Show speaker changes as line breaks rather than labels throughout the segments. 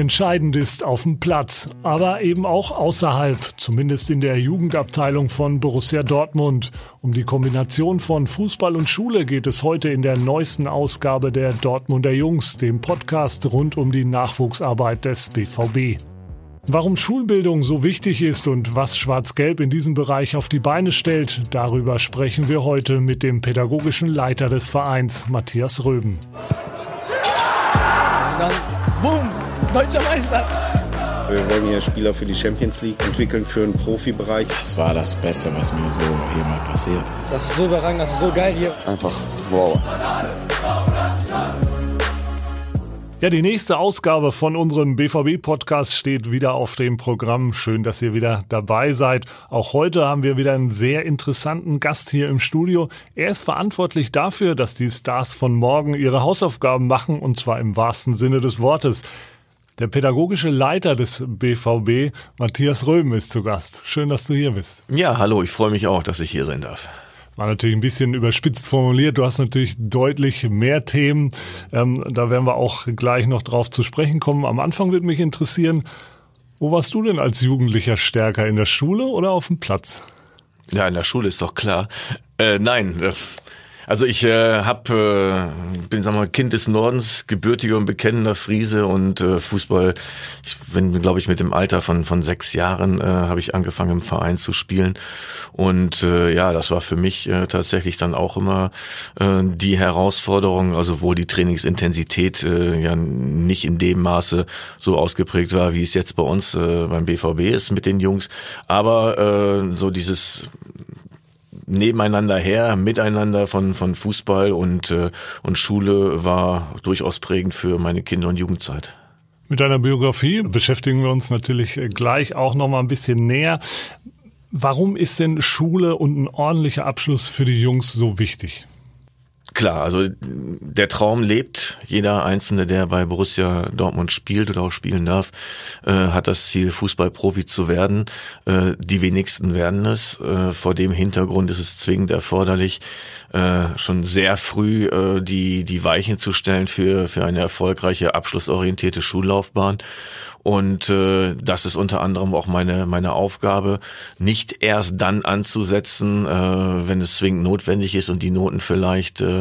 Entscheidend ist auf dem Platz, aber eben auch außerhalb, zumindest in der Jugendabteilung von Borussia Dortmund. Um die Kombination von Fußball und Schule geht es heute in der neuesten Ausgabe der Dortmunder Jungs, dem Podcast rund um die Nachwuchsarbeit des BVB. Warum Schulbildung so wichtig ist und was Schwarz-Gelb in diesem Bereich auf die Beine stellt, darüber sprechen wir heute mit dem pädagogischen Leiter des Vereins, Matthias Röben.
Dann, boom, deutscher Meister.
Wir wollen hier Spieler für die Champions League entwickeln, für den Profibereich.
Das war das Beste, was mir so hier mal passiert
ist. Das ist so überragend, das ist so geil hier.
Einfach wow.
Ja, die nächste Ausgabe von unserem BVB-Podcast steht wieder auf dem Programm. Schön, dass ihr wieder dabei seid. Auch heute haben wir wieder einen sehr interessanten Gast hier im Studio. Er ist verantwortlich dafür, dass die Stars von morgen ihre Hausaufgaben machen, und zwar im wahrsten Sinne des Wortes. Der pädagogische Leiter des BVB, Matthias Röben, ist zu Gast. Schön, dass du hier bist.
Ja, hallo, ich freue mich auch, dass ich hier sein darf
war natürlich ein bisschen überspitzt formuliert. Du hast natürlich deutlich mehr Themen. Ähm, da werden wir auch gleich noch drauf zu sprechen kommen. Am Anfang würde mich interessieren, wo warst du denn als Jugendlicher stärker? In der Schule oder auf dem Platz?
Ja, in der Schule ist doch klar. Äh, nein, äh, also ich äh, hab, äh, bin sag mal Kind des Nordens, gebürtiger und bekennender Friese und äh, Fußball. Ich bin, glaube ich, mit dem Alter von von sechs Jahren äh, habe ich angefangen im Verein zu spielen und äh, ja, das war für mich äh, tatsächlich dann auch immer äh, die Herausforderung, also wohl die Trainingsintensität äh, ja nicht in dem Maße so ausgeprägt war, wie es jetzt bei uns äh, beim BVB ist mit den Jungs, aber äh, so dieses nebeneinander her, miteinander von, von Fußball und, äh, und Schule war durchaus prägend für meine Kinder- und Jugendzeit.
Mit deiner Biografie beschäftigen wir uns natürlich gleich auch noch mal ein bisschen näher. Warum ist denn Schule und ein ordentlicher Abschluss für die Jungs so wichtig?
Klar, also der Traum lebt. Jeder Einzelne, der bei Borussia Dortmund spielt oder auch spielen darf, äh, hat das Ziel, Fußballprofi zu werden. Äh, die wenigsten werden es. Äh, vor dem Hintergrund ist es zwingend erforderlich, äh, schon sehr früh äh, die, die Weichen zu stellen für, für eine erfolgreiche, abschlussorientierte Schullaufbahn. Und äh, das ist unter anderem auch meine, meine Aufgabe, nicht erst dann anzusetzen, äh, wenn es zwingend notwendig ist und die Noten vielleicht äh,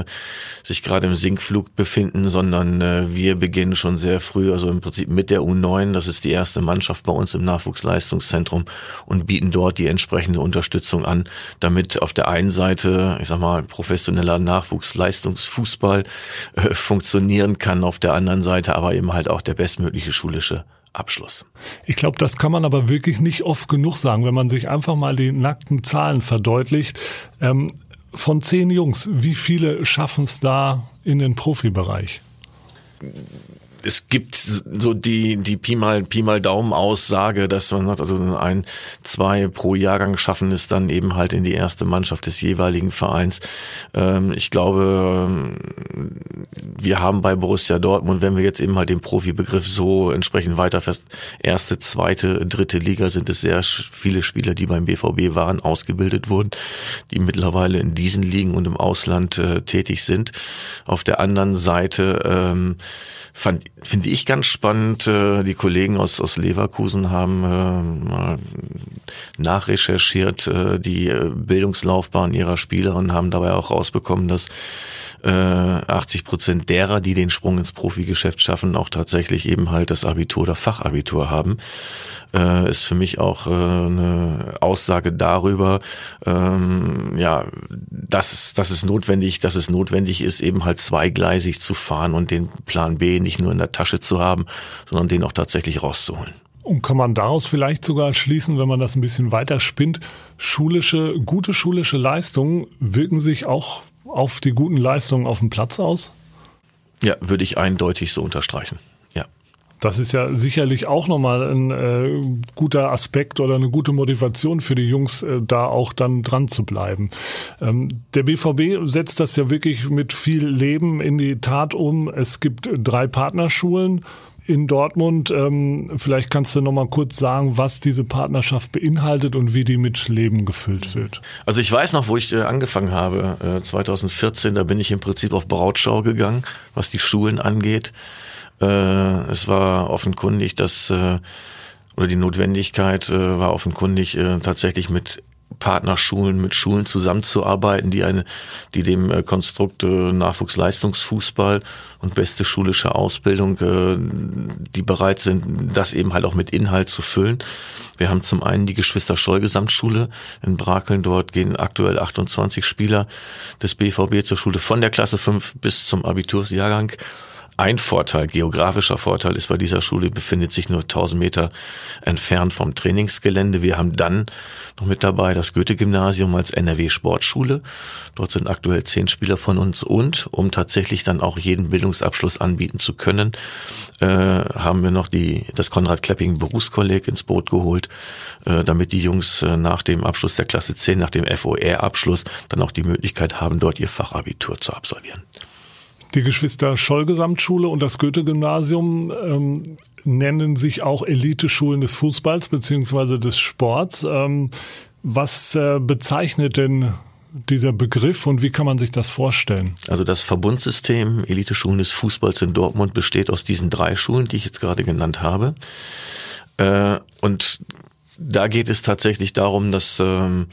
sich gerade im Sinkflug befinden, sondern äh, wir beginnen schon sehr früh, also im Prinzip mit der U9, das ist die erste Mannschaft bei uns im Nachwuchsleistungszentrum und bieten dort die entsprechende Unterstützung an, damit auf der einen Seite, ich sag mal, professioneller Nachwuchsleistungsfußball äh, funktionieren kann, auf der anderen Seite aber eben halt auch der bestmögliche schulische Abschluss.
Ich glaube, das kann man aber wirklich nicht oft genug sagen, wenn man sich einfach mal die nackten Zahlen verdeutlicht. Ähm, von zehn Jungs, wie viele schaffen es da in den Profibereich?
Es gibt so die die Pi mal Pi mal Daumen Aussage, dass man sagt, also ein zwei pro Jahrgang schaffen es dann eben halt in die erste Mannschaft des jeweiligen Vereins. Ähm, ich glaube, wir haben bei Borussia Dortmund, wenn wir jetzt eben halt den Profibegriff so entsprechend weiter fest, erste, zweite, dritte Liga sind es sehr viele Spieler, die beim BVB waren, ausgebildet wurden, die mittlerweile in diesen Ligen und im Ausland äh, tätig sind. Auf der anderen Seite ähm, fand finde ich ganz spannend. Äh, die Kollegen aus aus Leverkusen haben äh, mal nachrecherchiert äh, die Bildungslaufbahn ihrer Spieler und haben dabei auch rausbekommen, dass 80 Prozent derer, die den Sprung ins Profigeschäft schaffen, auch tatsächlich eben halt das Abitur oder Fachabitur haben äh, ist für mich auch äh, eine Aussage darüber, ähm, ja, dass, es, dass es notwendig, dass es notwendig ist, eben halt zweigleisig zu fahren und den Plan B nicht nur in der Tasche zu haben, sondern den auch tatsächlich rauszuholen.
Und kann man daraus vielleicht sogar schließen, wenn man das ein bisschen weiter spinnt, schulische, gute schulische Leistungen wirken sich auch auf die guten Leistungen auf dem Platz aus?
Ja, würde ich eindeutig so unterstreichen.
Das ist ja sicherlich auch nochmal ein äh, guter Aspekt oder eine gute Motivation für die Jungs, äh, da auch dann dran zu bleiben. Ähm, der BVB setzt das ja wirklich mit viel Leben in die Tat um. Es gibt drei Partnerschulen in Dortmund. Ähm, vielleicht kannst du noch mal kurz sagen, was diese Partnerschaft beinhaltet und wie die mit Leben gefüllt wird.
Also ich weiß noch, wo ich äh, angefangen habe, äh, 2014, da bin ich im Prinzip auf Brautschau gegangen, was die Schulen angeht Äh, es war offenkundig, dass äh, oder die Notwendigkeit äh, war offenkundig äh, tatsächlich mit Partnerschulen, mit Schulen zusammenzuarbeiten, die eine, die dem äh, Konstrukt äh, Nachwuchsleistungsfußball und beste schulische Ausbildung, äh, die bereit sind, das eben halt auch mit Inhalt zu füllen. Wir haben zum einen die Geschwister Scholl Gesamtschule in Brakeln. Dort gehen aktuell 28 Spieler des BVB zur Schule von der Klasse 5 bis zum Abitursjahrgang. Ein Vorteil, geografischer Vorteil ist bei dieser Schule, befindet sich nur 1000 Meter entfernt vom Trainingsgelände. Wir haben dann noch mit dabei das Goethe-Gymnasium als NRW-Sportschule. Dort sind aktuell zehn Spieler von uns und, um tatsächlich dann auch jeden Bildungsabschluss anbieten zu können, äh, haben wir noch die, das Konrad-Klepping Berufskolleg ins Boot geholt, äh, damit die Jungs äh, nach dem Abschluss der Klasse 10, nach dem FOR-Abschluss, dann auch die Möglichkeit haben, dort ihr Fachabitur zu absolvieren.
Die Geschwister Scholl Gesamtschule und das Goethe-Gymnasium ähm, nennen sich auch Eliteschulen des Fußballs beziehungsweise des Sports. Ähm, was äh, bezeichnet denn dieser Begriff und wie kann man sich das vorstellen?
Also das Verbundsystem Eliteschulen des Fußballs in Dortmund besteht aus diesen drei Schulen, die ich jetzt gerade genannt habe. Äh, und da geht es tatsächlich darum, dass ähm,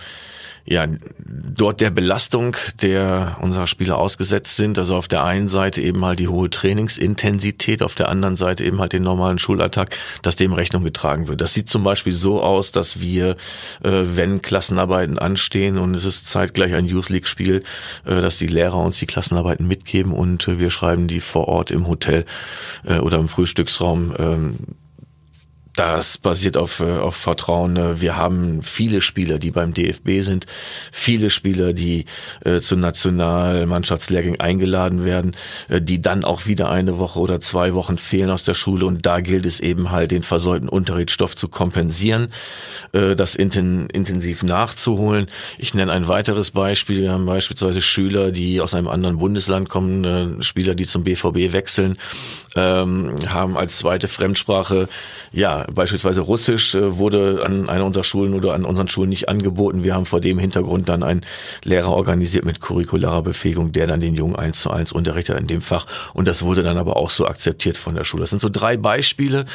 ja, dort der Belastung, der unserer Spieler ausgesetzt sind. Also auf der einen Seite eben halt die hohe Trainingsintensität, auf der anderen Seite eben halt den normalen Schulalltag, dass dem Rechnung getragen wird. Das sieht zum Beispiel so aus, dass wir, äh, wenn Klassenarbeiten anstehen und es ist zeitgleich ein Youth League Spiel, äh, dass die Lehrer uns die Klassenarbeiten mitgeben und äh, wir schreiben die vor Ort im Hotel äh, oder im Frühstücksraum ähm, das basiert auf, äh, auf Vertrauen. Äh, wir haben viele Spieler, die beim DFB sind, viele Spieler, die äh, zu Nationalmannschaftslehrgängen eingeladen werden, äh, die dann auch wieder eine Woche oder zwei Wochen fehlen aus der Schule und da gilt es eben halt, den versäumten Unterrichtsstoff zu kompensieren, äh, das inten, intensiv nachzuholen. Ich nenne ein weiteres Beispiel. Wir haben beispielsweise Schüler, die aus einem anderen Bundesland kommen, äh, Spieler, die zum BVB wechseln, ähm, haben als zweite Fremdsprache ja beispielsweise Russisch äh, wurde an einer unserer Schulen oder an unseren Schulen nicht angeboten. Wir haben vor dem Hintergrund dann einen Lehrer organisiert mit curricularer Befähigung, der dann den Jungen eins zu eins unterrichtet in dem Fach. Und das wurde dann aber auch so akzeptiert von der Schule. Das sind so drei Beispiele,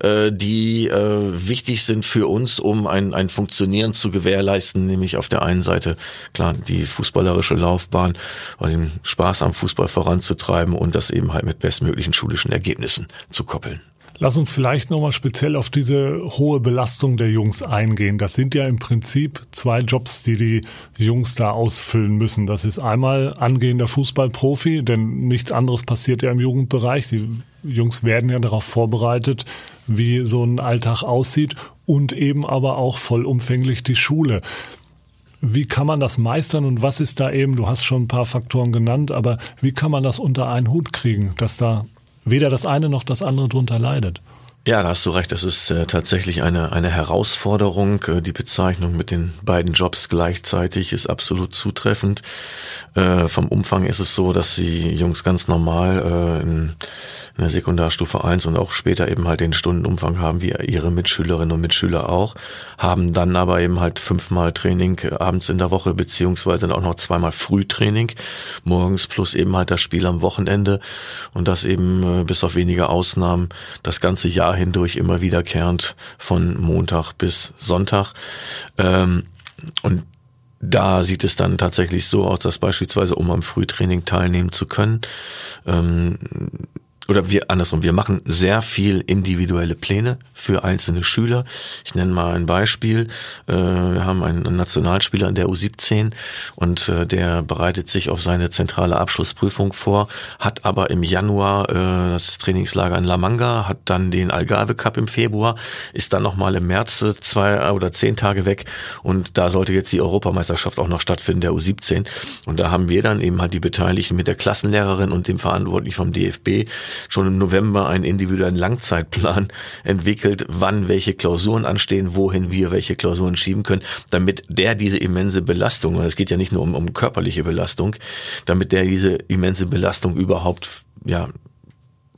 äh, die äh, wichtig sind für uns, um ein, ein Funktionieren zu gewährleisten, nämlich auf der einen Seite klar die fußballerische Laufbahn und den Spaß am Fußball voranzutreiben und das eben halt mit bestmöglichen schulischen Ergebnissen zu koppeln.
Lass uns vielleicht nochmal speziell auf diese hohe Belastung der Jungs eingehen. Das sind ja im Prinzip zwei Jobs, die die Jungs da ausfüllen müssen. Das ist einmal angehender Fußballprofi, denn nichts anderes passiert ja im Jugendbereich. Die Jungs werden ja darauf vorbereitet, wie so ein Alltag aussieht und eben aber auch vollumfänglich die Schule. Wie kann man das meistern und was ist da eben, du hast schon ein paar Faktoren genannt, aber wie kann man das unter einen Hut kriegen, dass da weder das eine noch das andere drunter leidet.
Ja, da hast du recht. Das ist äh, tatsächlich eine, eine Herausforderung. Äh, die Bezeichnung mit den beiden Jobs gleichzeitig ist absolut zutreffend. Äh, vom Umfang ist es so, dass die Jungs ganz normal äh, in in der Sekundarstufe 1 und auch später eben halt den Stundenumfang haben wie ihre Mitschülerinnen und Mitschüler auch, haben dann aber eben halt fünfmal Training abends in der Woche beziehungsweise auch noch zweimal Frühtraining morgens plus eben halt das Spiel am Wochenende und das eben äh, bis auf wenige Ausnahmen das ganze Jahr hindurch immer wiederkehrend von Montag bis Sonntag. Ähm, und da sieht es dann tatsächlich so aus, dass beispielsweise, um am Frühtraining teilnehmen zu können, ähm, oder wir andersrum, wir machen sehr viel individuelle Pläne für einzelne Schüler. Ich nenne mal ein Beispiel. Äh, wir haben einen Nationalspieler in der U17 und äh, der bereitet sich auf seine zentrale Abschlussprüfung vor, hat aber im Januar äh, das Trainingslager in La Manga, hat dann den Algarve Cup im Februar, ist dann nochmal im März zwei oder zehn Tage weg und da sollte jetzt die Europameisterschaft auch noch stattfinden, der U17. Und da haben wir dann eben halt die Beteiligten mit der Klassenlehrerin und dem Verantwortlichen vom DFB schon im November einen individuellen Langzeitplan entwickelt, wann welche Klausuren anstehen, wohin wir welche Klausuren schieben können, damit der diese immense Belastung, es geht ja nicht nur um, um körperliche Belastung, damit der diese immense Belastung überhaupt ja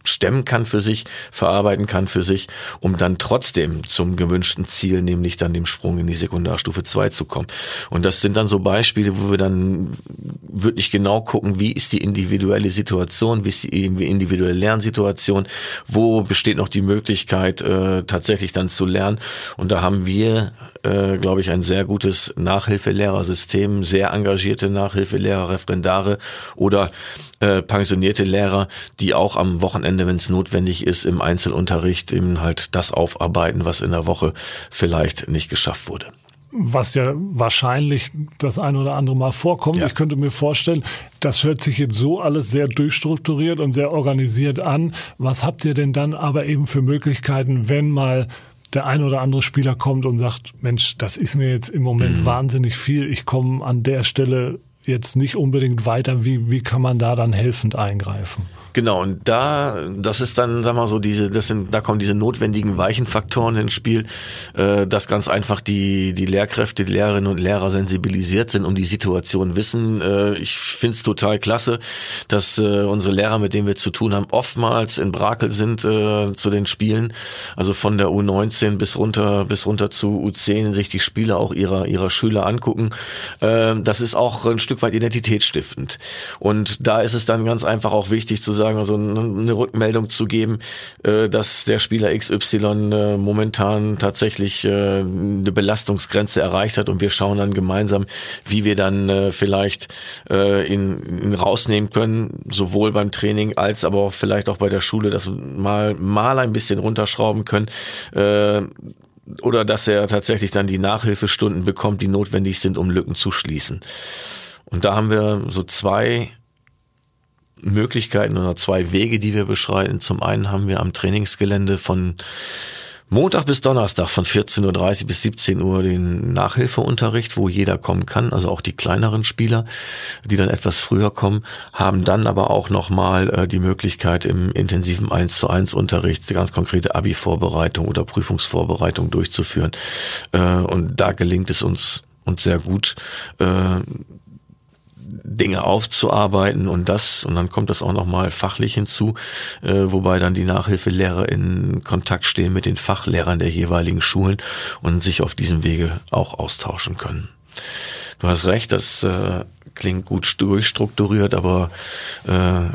stemmen kann für sich, verarbeiten kann für sich, um dann trotzdem zum gewünschten Ziel, nämlich dann dem Sprung in die Sekundarstufe 2 zu kommen. Und das sind dann so Beispiele, wo wir dann wirklich genau gucken, wie ist die individuelle Situation, wie ist die individuelle Lernsituation, wo besteht noch die Möglichkeit, äh, tatsächlich dann zu lernen. Und da haben wir, äh, glaube ich, ein sehr gutes Nachhilfelehrersystem, sehr engagierte Nachhilfelehrer, Referendare oder äh, pensionierte Lehrer, die auch am Wochenende, wenn es notwendig ist, im Einzelunterricht eben halt das aufarbeiten, was in der Woche vielleicht nicht geschafft wurde
was ja wahrscheinlich das ein oder andere Mal vorkommt. Ja. Ich könnte mir vorstellen, das hört sich jetzt so alles sehr durchstrukturiert und sehr organisiert an. Was habt ihr denn dann aber eben für Möglichkeiten, wenn mal der ein oder andere Spieler kommt und sagt, Mensch, das ist mir jetzt im Moment mhm. wahnsinnig viel. Ich komme an der Stelle jetzt nicht unbedingt weiter. Wie, wie kann man da dann helfend eingreifen?
Genau, und da, das ist dann, sag mal so, diese, das sind, da kommen diese notwendigen weichen Faktoren ins Spiel, äh, dass ganz einfach die, die Lehrkräfte, die Lehrerinnen und Lehrer sensibilisiert sind, um die Situation wissen. Äh, ich find's total klasse, dass äh, unsere Lehrer, mit denen wir zu tun haben, oftmals in Brakel sind äh, zu den Spielen, also von der U19 bis runter, bis runter zu U10, sich die Spiele auch ihrer, ihrer Schüler angucken. Äh, das ist auch ein Stück weit identitätsstiftend. Und da ist es dann ganz einfach auch wichtig zu sagen, sozusagen also eine Rückmeldung zu geben, äh, dass der Spieler XY äh, momentan tatsächlich äh, eine Belastungsgrenze erreicht hat und wir schauen dann gemeinsam, wie wir dann vielleicht ihn, ihn rausnehmen können, sowohl beim Training als aber auch vielleicht auch bei der Schule, dass mal mal ein bisschen runterschrauben können oder dass er tatsächlich dann die Nachhilfestunden bekommt, die notwendig sind, um Lücken zu schließen. Und da haben wir so zwei Möglichkeiten oder zwei Wege, die wir beschreiten. Zum einen haben wir am Trainingsgelände von Montag bis Donnerstag von 14.30 Uhr bis 17 Uhr den Nachhilfeunterricht, wo jeder kommen kann, also auch die kleineren Spieler, die dann etwas früher kommen, haben dann aber auch nochmal äh, die Möglichkeit im intensiven 1 zu 1 Unterricht ganz konkrete Abi-Vorbereitung oder Prüfungsvorbereitung durchzuführen. Äh, und da gelingt es uns uns sehr gut, äh, Dinge aufzuarbeiten und das, und dann kommt das auch nochmal fachlich hinzu, äh, wobei dann die Nachhilfelehrer in Kontakt stehen mit den Fachlehrern der jeweiligen Schulen und sich auf diesem Wege auch austauschen können. Du hast recht, das äh, klingt gut durchstrukturiert, aber äh,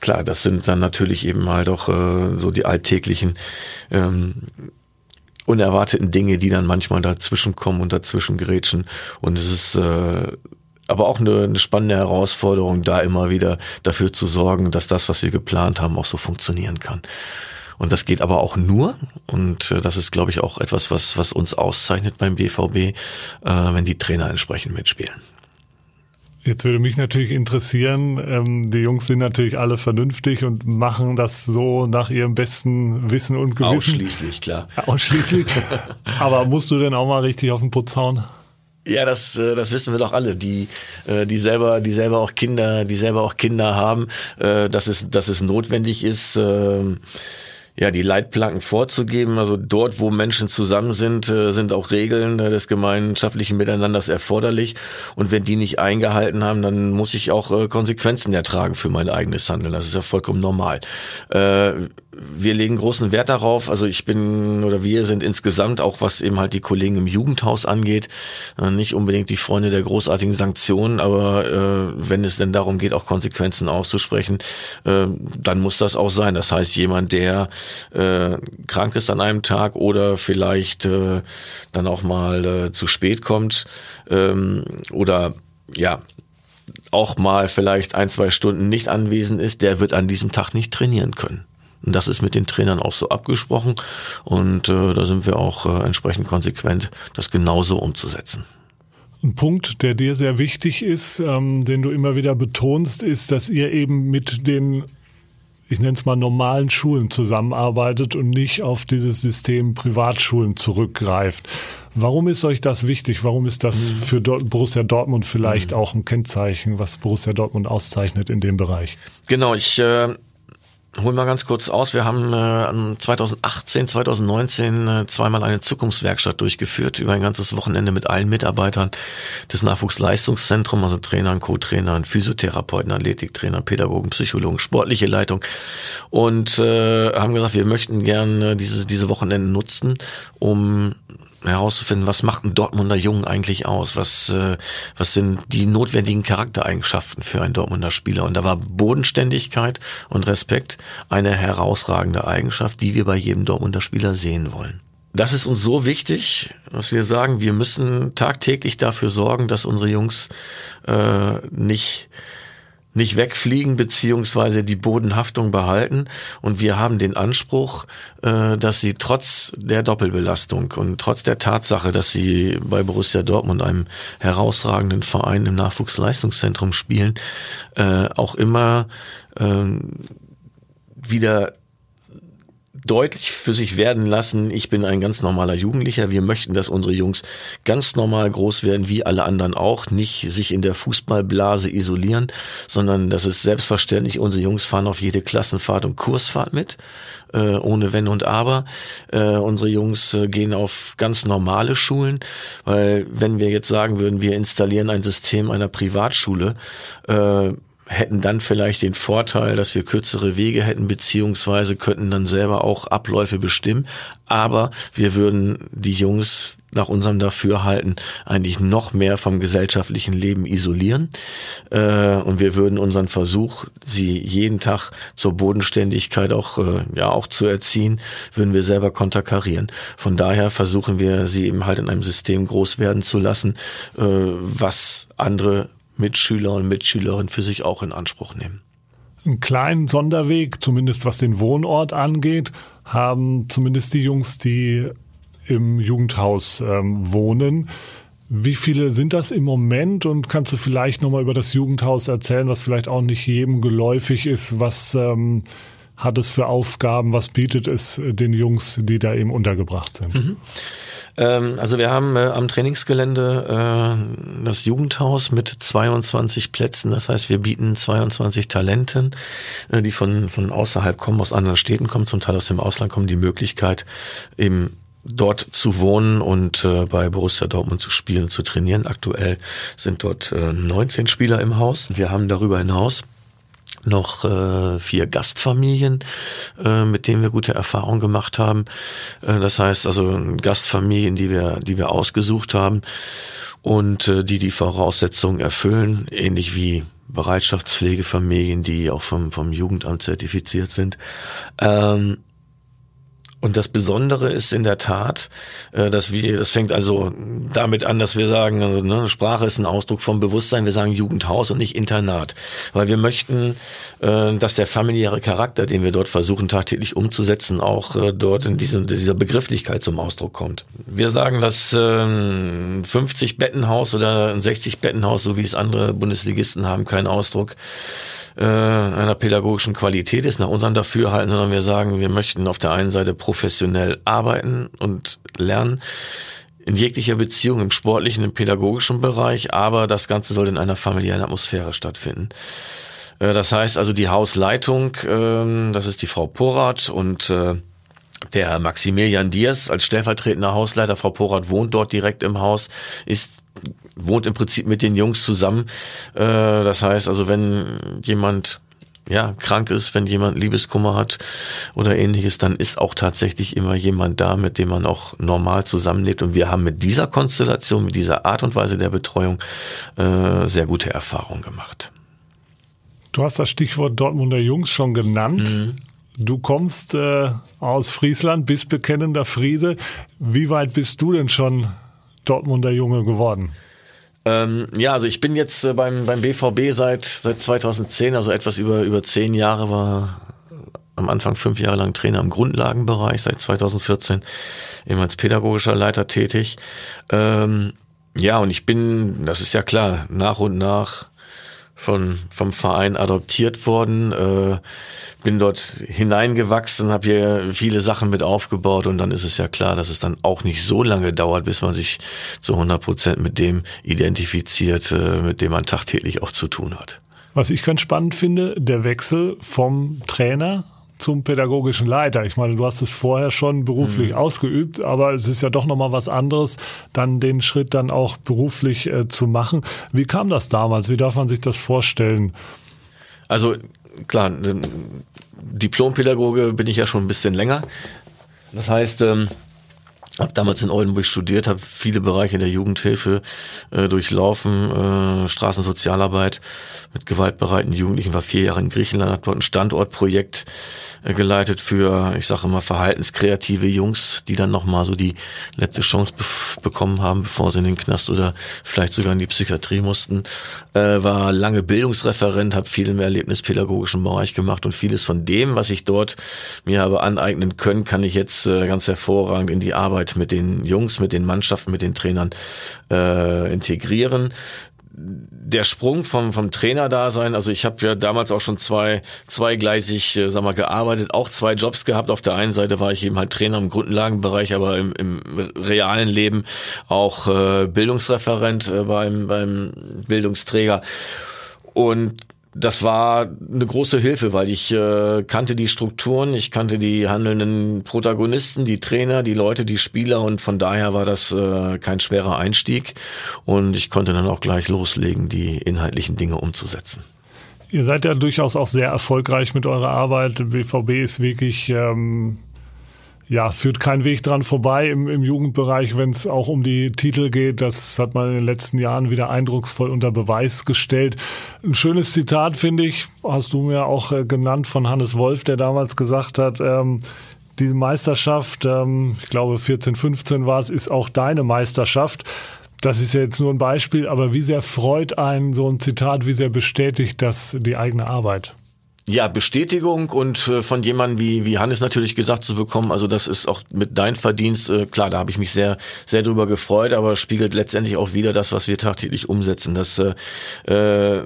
klar, das sind dann natürlich eben halt auch äh, so die alltäglichen ähm, unerwarteten Dinge, die dann manchmal dazwischen kommen und dazwischen gerätschen. Und es ist äh, aber auch eine, eine spannende Herausforderung, da immer wieder dafür zu sorgen, dass das, was wir geplant haben, auch so funktionieren kann. Und das geht aber auch nur, und äh, das ist, glaube ich, auch etwas, was, was uns auszeichnet beim BVB, äh, wenn die Trainer entsprechend mitspielen.
Jetzt würde mich natürlich interessieren, ähm, die Jungs sind natürlich alle vernünftig und machen das so nach ihrem besten Wissen und Gewissen.
Ausschließlich, klar.
Ausschließlich. Aber musst du denn auch mal richtig auf den Putz hauen?
Ja, das, äh, das wissen wir doch alle, die, äh, die selber, die selber auch Kinder, die selber auch Kinder haben, äh, dass es, dass es notwendig ist, ähm, ja, die Leitplanken vorzugeben. Also dort, wo Menschen zusammen sind, sind auch Regeln des gemeinschaftlichen Miteinanders erforderlich. Und wenn die nicht eingehalten haben, dann muss ich auch Konsequenzen ertragen für mein eigenes Handeln. Das ist ja vollkommen normal wir legen großen Wert darauf. Also ich bin oder wir sind insgesamt auch was eben halt die Kollegen im Jugendhaus angeht, äh, nicht unbedingt die Freunde der großartigen Sanktionen, aber äh, wenn es denn darum geht, auch Konsequenzen auszusprechen, äh, dann muss das auch sein. Das heißt, jemand, der äh, krank ist an einem Tag oder vielleicht äh, dann auch mal äh, zu spät kommt ähm, oder ja auch mal vielleicht ein, zwei Stunden nicht anwesend ist, der wird an diesem Tag nicht trainieren können. Und das ist mit den Trainern auch so abgesprochen und äh, da sind wir auch äh, entsprechend konsequent, das genauso umzusetzen.
Ein Punkt, der dir sehr wichtig ist, ähm, den du immer wieder betonst, ist, dass ihr eben mit den, ich nenne es mal normalen Schulen zusammenarbeitet und nicht auf dieses System Privatschulen zurückgreift. Warum ist euch das wichtig? Warum ist das mhm. für Borussia Dortmund vielleicht mhm. auch ein Kennzeichen, was Borussia Dortmund auszeichnet in dem Bereich?
Genau, ich äh hol mal ganz kurz aus. Wir haben äh, 2018, 2019 äh, zweimal eine Zukunftswerkstatt durchgeführt, über ein ganzes Wochenende mit allen Mitarbeitern des Nachwuchsleistungszentrums, also Trainern, Co-Trainern, Physiotherapeuten, Athletiktrainern, Pädagogen, Psychologen, sportliche Leitung und äh, haben gesagt, wir möchten gerne diese, diese Wochenende nutzen, um herauszufinden, was macht ein Dortmunder Jungen eigentlich aus? Was, äh, was sind die notwendigen Charaktereigenschaften für einen Dortmunder Spieler? Und da war Bodenständigkeit und Respekt eine herausragende Eigenschaft, die wir bei jedem Dortmunder Spieler sehen wollen. Das ist uns so wichtig, dass wir sagen, wir müssen tagtäglich dafür sorgen, dass unsere Jungs äh, nicht nicht wegfliegen beziehungsweise die Bodenhaftung behalten. Und wir haben den Anspruch, äh, dass sie trotz der Doppelbelastung und trotz der Tatsache, dass sie bei Borussia Dortmund, einem herausragenden Verein im Nachwuchsleistungszentrum spielen, äh, auch immer ähm, wieder deutlich für sich werden lassen, ich bin ein ganz normaler Jugendlicher, wir möchten, dass unsere Jungs ganz normal groß werden, wie alle anderen auch, nicht sich in der Fußballblase isolieren, sondern das ist selbstverständlich, unsere Jungs fahren auf jede Klassenfahrt und Kursfahrt mit, äh, ohne Wenn und Aber. Äh, unsere Jungs äh, gehen auf ganz normale Schulen, weil wenn wir jetzt sagen würden, wir installieren ein System einer Privatschule, äh, hätten dann vielleicht den Vorteil, dass wir kürzere Wege hätten, beziehungsweise könnten dann selber auch Abläufe bestimmen. Aber wir würden die Jungs nach unserem Dafürhalten eigentlich noch mehr vom gesellschaftlichen Leben isolieren. Äh, und wir würden unseren Versuch, sie jeden Tag zur Bodenständigkeit auch, äh, ja, auch zu erziehen, würden wir selber konterkarieren. Von daher versuchen wir, sie eben halt in einem System groß werden zu lassen, äh, was andere Mitschüler und Mitschülerinnen für sich auch in Anspruch nehmen.
Einen kleinen Sonderweg, zumindest was den Wohnort angeht, haben zumindest die Jungs, die im Jugendhaus ähm, wohnen. Wie viele sind das im Moment und kannst du vielleicht nochmal über das Jugendhaus erzählen, was vielleicht auch nicht jedem geläufig ist? Was ähm, hat es für Aufgaben? Was bietet es den Jungs, die da eben untergebracht sind? Mhm.
Ähm, also wir haben äh, am Trainingsgelände äh, das Jugendhaus mit 22 Plätzen. Das heißt, wir bieten 22 Talenten, äh, die von, von außerhalb kommen, aus anderen Städten kommen, zum Teil aus dem Ausland kommen, die Möglichkeit, eben dort zu wohnen und äh, bei Borussia Dortmund zu spielen, zu trainieren. Aktuell sind dort äh, 19 Spieler im Haus. Wir haben darüber hinaus noch äh, vier Gastfamilien, äh, mit denen wir gute Erfahrungen gemacht haben. Äh, das heißt also Gastfamilien, die wir, die wir ausgesucht haben und äh, die die Voraussetzungen erfüllen, ähnlich wie Bereitschaftspflegefamilien, die auch vom, vom Jugendamt zertifiziert sind. Ähm, und das Besondere ist in der Tat, äh, dass wir, das fängt also damit an, dass wir sagen, also ne, Sprache ist ein Ausdruck vom Bewusstsein, wir sagen Jugendhaus und nicht Internat. Weil wir möchten, äh, dass der familiäre Charakter, den wir dort versuchen tagtäglich umzusetzen, auch äh, dort in diesem, dieser Begrifflichkeit zum Ausdruck kommt. Wir sagen, dass ein 50 Bettenhaus oder ein 60 Bettenhaus, so wie es andere Bundesligisten haben, keinen Ausdruck äh, einer pädagogischen Qualität ist, nach unserem Dafürhalten, sondern wir sagen, wir möchten auf der einen Seite professionell arbeiten und lernen, in jeglicher Beziehung, im sportlichen, im pädagogischen Bereich, aber das Ganze soll in einer familiären Atmosphäre stattfinden. Äh, das heißt also die Hausleitung, ähm, das ist die Frau Porat und äh, der Maximilian Diaz als stellvertretender Hausleiter, Frau Porat wohnt dort direkt im Haus, ist wohnt im Prinzip mit den Jungs zusammen. Äh, das heißt also, wenn jemand ja, krank ist, wenn jemand Liebeskummer hat oder ähnliches, dann ist auch tatsächlich immer jemand da, mit dem man auch normal zusammenlebt. Und wir haben mit dieser Konstellation, mit dieser Art und Weise der Betreuung äh, sehr gute Erfahrungen gemacht.
Du hast das Stichwort Dortmunder Jungs schon genannt. Mhm. Du kommst äh, aus Friesland, bist bekennender Friese. Wie weit bist du denn schon Dortmunder Junge geworden?
Ähm, ja, also ich bin jetzt äh, beim, beim BVB seit, seit 2010, also etwas über, über zehn Jahre, war am Anfang fünf Jahre lang Trainer im Grundlagenbereich, seit 2014 eben als pädagogischer Leiter tätig. Ähm, ja, und ich bin, das ist ja klar, nach und nach von, vom Verein adoptiert worden, äh, bin dort hineingewachsen, habe hier viele Sachen mit aufgebaut und dann ist es ja klar, dass es dann auch nicht so lange dauert, bis man sich zu 100 Prozent mit dem identifiziert, äh, mit dem man tagtäglich auch zu tun hat.
Was ich ganz spannend finde, der Wechsel vom Trainer zum pädagogischen Leiter? Ich meine, du hast es vorher schon beruflich mhm. ausgeübt, aber es ist ja doch nochmal was anderes, dann den Schritt dann auch beruflich äh, zu machen. Wie kam das damals? Wie darf man sich das vorstellen?
Also klar, Diplompädagoge bin ich ja schon ein bisschen länger. Das heißt, ähm, habe damals in Oldenburg studiert, habe viele Bereiche der Jugendhilfe äh, durchlaufen, äh, Straßensozialarbeit mit gewaltbereiten Jugendlichen, war vier Jahre in Griechenland, habe dort ein Standortprojekt äh, geleitet für, ich sage immer, verhaltenskreative Jungs, die dann nochmal so die letzte Chance be bekommen haben, bevor sie in den Knast oder vielleicht sogar in die Psychiatrie mussten. Äh, war lange Bildungsreferent, habe viel im erlebnispädagogischen Bereich gemacht und vieles von dem, was ich dort mir habe aneignen können, kann ich jetzt äh, ganz hervorragend in die Arbeit mit den Jungs, mit den Mannschaften, mit den Trainern äh, integrieren der Sprung vom, vom Trainer-Dasein, also ich habe ja damals auch schon zwei, zweigleisig, äh, sag mal, gearbeitet, auch zwei Jobs gehabt. Auf der einen Seite war ich eben halt Trainer im Grundlagenbereich, aber im, im realen Leben auch äh, Bildungsreferent äh, beim, beim Bildungsträger. Und das war eine große Hilfe, weil ich äh, kannte die Strukturen, ich kannte die handelnden Protagonisten, die Trainer, die Leute, die Spieler und von daher war das äh, kein schwerer Einstieg und ich konnte dann auch gleich loslegen, die inhaltlichen Dinge umzusetzen.
Ihr seid ja durchaus auch sehr erfolgreich mit eurer Arbeit. BVB ist wirklich ähm, ja, führt kein Weg dran vorbei im, im Jugendbereich, wenn es auch um die Titel geht. Das hat man in den letzten Jahren wieder eindrucksvoll unter Beweis gestellt. Ein schönes Zitat, finde ich, hast du mir auch äh, genannt von Hannes Wolf, der damals gesagt hat, ähm, diese Meisterschaft, ähm, ich glaube 14, 15 war es, ist auch deine Meisterschaft. Das ist ja jetzt nur ein Beispiel, aber wie sehr freut einen so ein Zitat, wie sehr bestätigt das die eigene Arbeit?
Ja, Bestätigung und äh, von jemandem wie, wie Hannes natürlich gesagt zu bekommen, also das ist auch mit dein Verdienst, äh, klar, da habe ich mich sehr, sehr drüber gefreut, aber spiegelt letztendlich auch wieder das, was wir tagtäglich umsetzen, dass äh, äh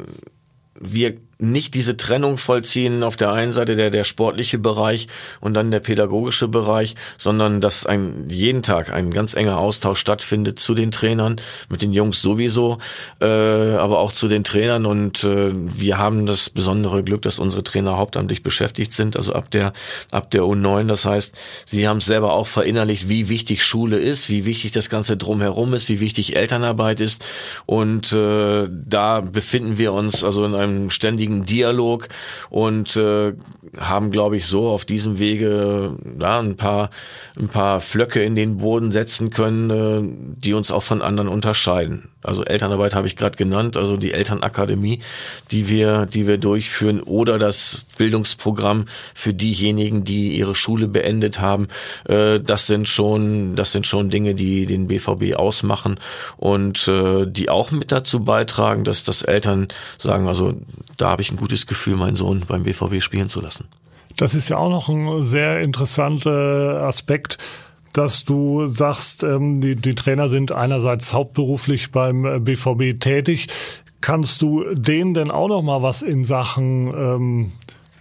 wir nicht diese Trennung vollziehen auf der einen Seite der der sportliche Bereich und dann der pädagogische Bereich, sondern dass ein jeden Tag ein ganz enger Austausch stattfindet zu den Trainern, mit den Jungs sowieso, äh, aber auch zu den Trainern. Und äh, wir haben das besondere Glück, dass unsere Trainer hauptamtlich beschäftigt sind, also ab der ab der U9, das heißt, sie haben selber auch verinnerlicht, wie wichtig Schule ist, wie wichtig das ganze drumherum ist, wie wichtig Elternarbeit ist. Und äh, da befinden wir uns also in einem ständigen ständigen Dialog und äh, haben, glaube ich, so auf diesem Wege ja, ein paar ein paar Flöcke in den Boden setzen können, äh, die uns auch von anderen unterscheiden. Also Elternarbeit habe ich gerade genannt, also die Elternakademie, die wir, die wir durchführen, oder das Bildungsprogramm für diejenigen, die ihre Schule beendet haben. Äh, das sind schon, das sind schon Dinge, die den BVB ausmachen und äh, die auch mit dazu beitragen, dass das Eltern sagen, also da habe ich ein gutes Gefühl, meinen Sohn beim BVB spielen zu lassen.
Das ist ja auch noch ein sehr interessanter Aspekt dass du sagst, ähm, die, die Trainer sind einerseits hauptberuflich beim BVB äh, tätig. Kannst du denen denn auch noch mal was in Sachen ähm,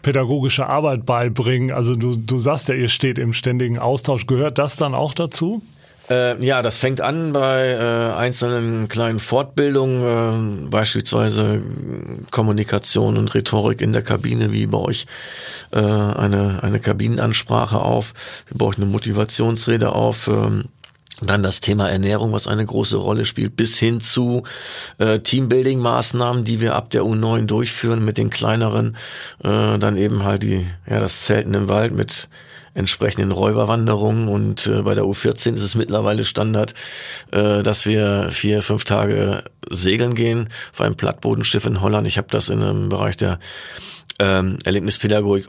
pädagogische Arbeit beibringen? Also du, du sagst ja, ihr steht im ständigen Austausch. Gehört das dann auch dazu?
Äh, ja, das fängt an bei äh, einzelnen kleinen Fortbildungen, äh, beispielsweise Kommunikation und Rhetorik in der Kabine, wie bei euch äh, eine, eine Kabinenansprache auf, wir brauchen eine Motivationsrede auf. Ähm, dann das Thema Ernährung, was eine große Rolle spielt, bis hin zu äh, Teambuilding-Maßnahmen, die wir ab der U9 durchführen mit den kleineren, äh, dann eben halt die, ja, das Zelten im Wald mit entsprechenden Räuberwanderungen und äh, bei der U14 ist es mittlerweile Standard, äh, dass wir vier, fünf Tage segeln gehen auf einem Plattbodenschiff in Holland. Ich habe das in einem Bereich der ähm, Erlebnispädagogik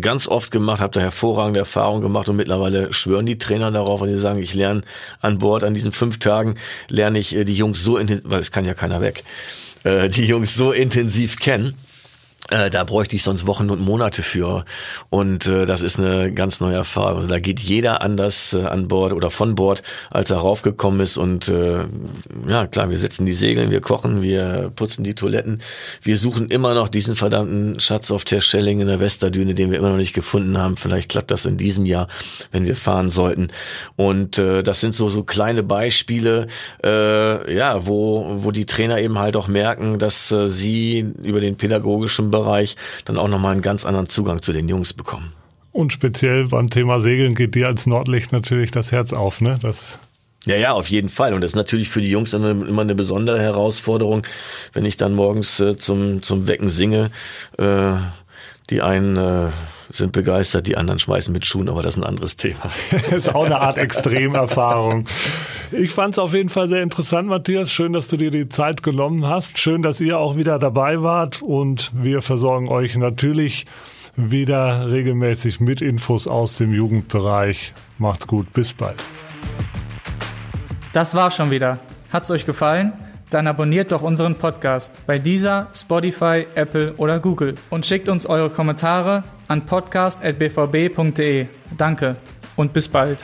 ganz oft gemacht, habe da hervorragende Erfahrungen gemacht und mittlerweile schwören die Trainer darauf, weil sie sagen, ich lerne an Bord an diesen fünf Tagen, lerne ich äh, die Jungs so intensiv, weil es kann ja keiner weg, äh, die Jungs so intensiv kennen äh, da bräuchte ich sonst Wochen und Monate für. Und äh, das ist eine ganz neue Erfahrung. Also da geht jeder anders äh, an Bord oder von Bord, als er raufgekommen ist. Und äh, ja, klar, wir setzen die Segeln, wir kochen, wir putzen die Toiletten. Wir suchen immer noch diesen verdammten Schatz auf der Schelling in der Westerdüne, den wir immer noch nicht gefunden haben. Vielleicht klappt das in diesem Jahr, wenn wir fahren sollten. Und äh, das sind so so kleine Beispiele, äh, ja, wo wo die Trainer eben halt auch merken, dass äh, sie über den pädagogischen Bereich Bereich dann auch nochmal einen ganz anderen Zugang zu den Jungs bekommen.
Und speziell beim Thema Segeln geht dir als Nordlicht natürlich das Herz auf, ne? Das
ja, ja, auf jeden Fall. Und das ist natürlich für die Jungs immer eine besondere Herausforderung, wenn ich dann morgens äh, zum, zum Wecken singe. Äh, die einen äh, sind begeistert, die anderen schmeißen mit Schuhen, aber das ist ein anderes Thema.
das ist auch eine Art Extremerfahrung. Ich fand es auf jeden Fall sehr interessant, Matthias. Schön, dass du dir die Zeit genommen hast. Schön, dass ihr auch wieder dabei wart und wir versorgen euch natürlich wieder regelmäßig mit Infos aus dem Jugendbereich. Macht's gut, bis bald.
Das war's schon wieder. Hat's euch gefallen? Dann abonniert doch unseren Podcast bei dieser, Spotify, Apple oder Google und schickt uns eure Kommentare an podcast.bvb.de. Danke und bis bald.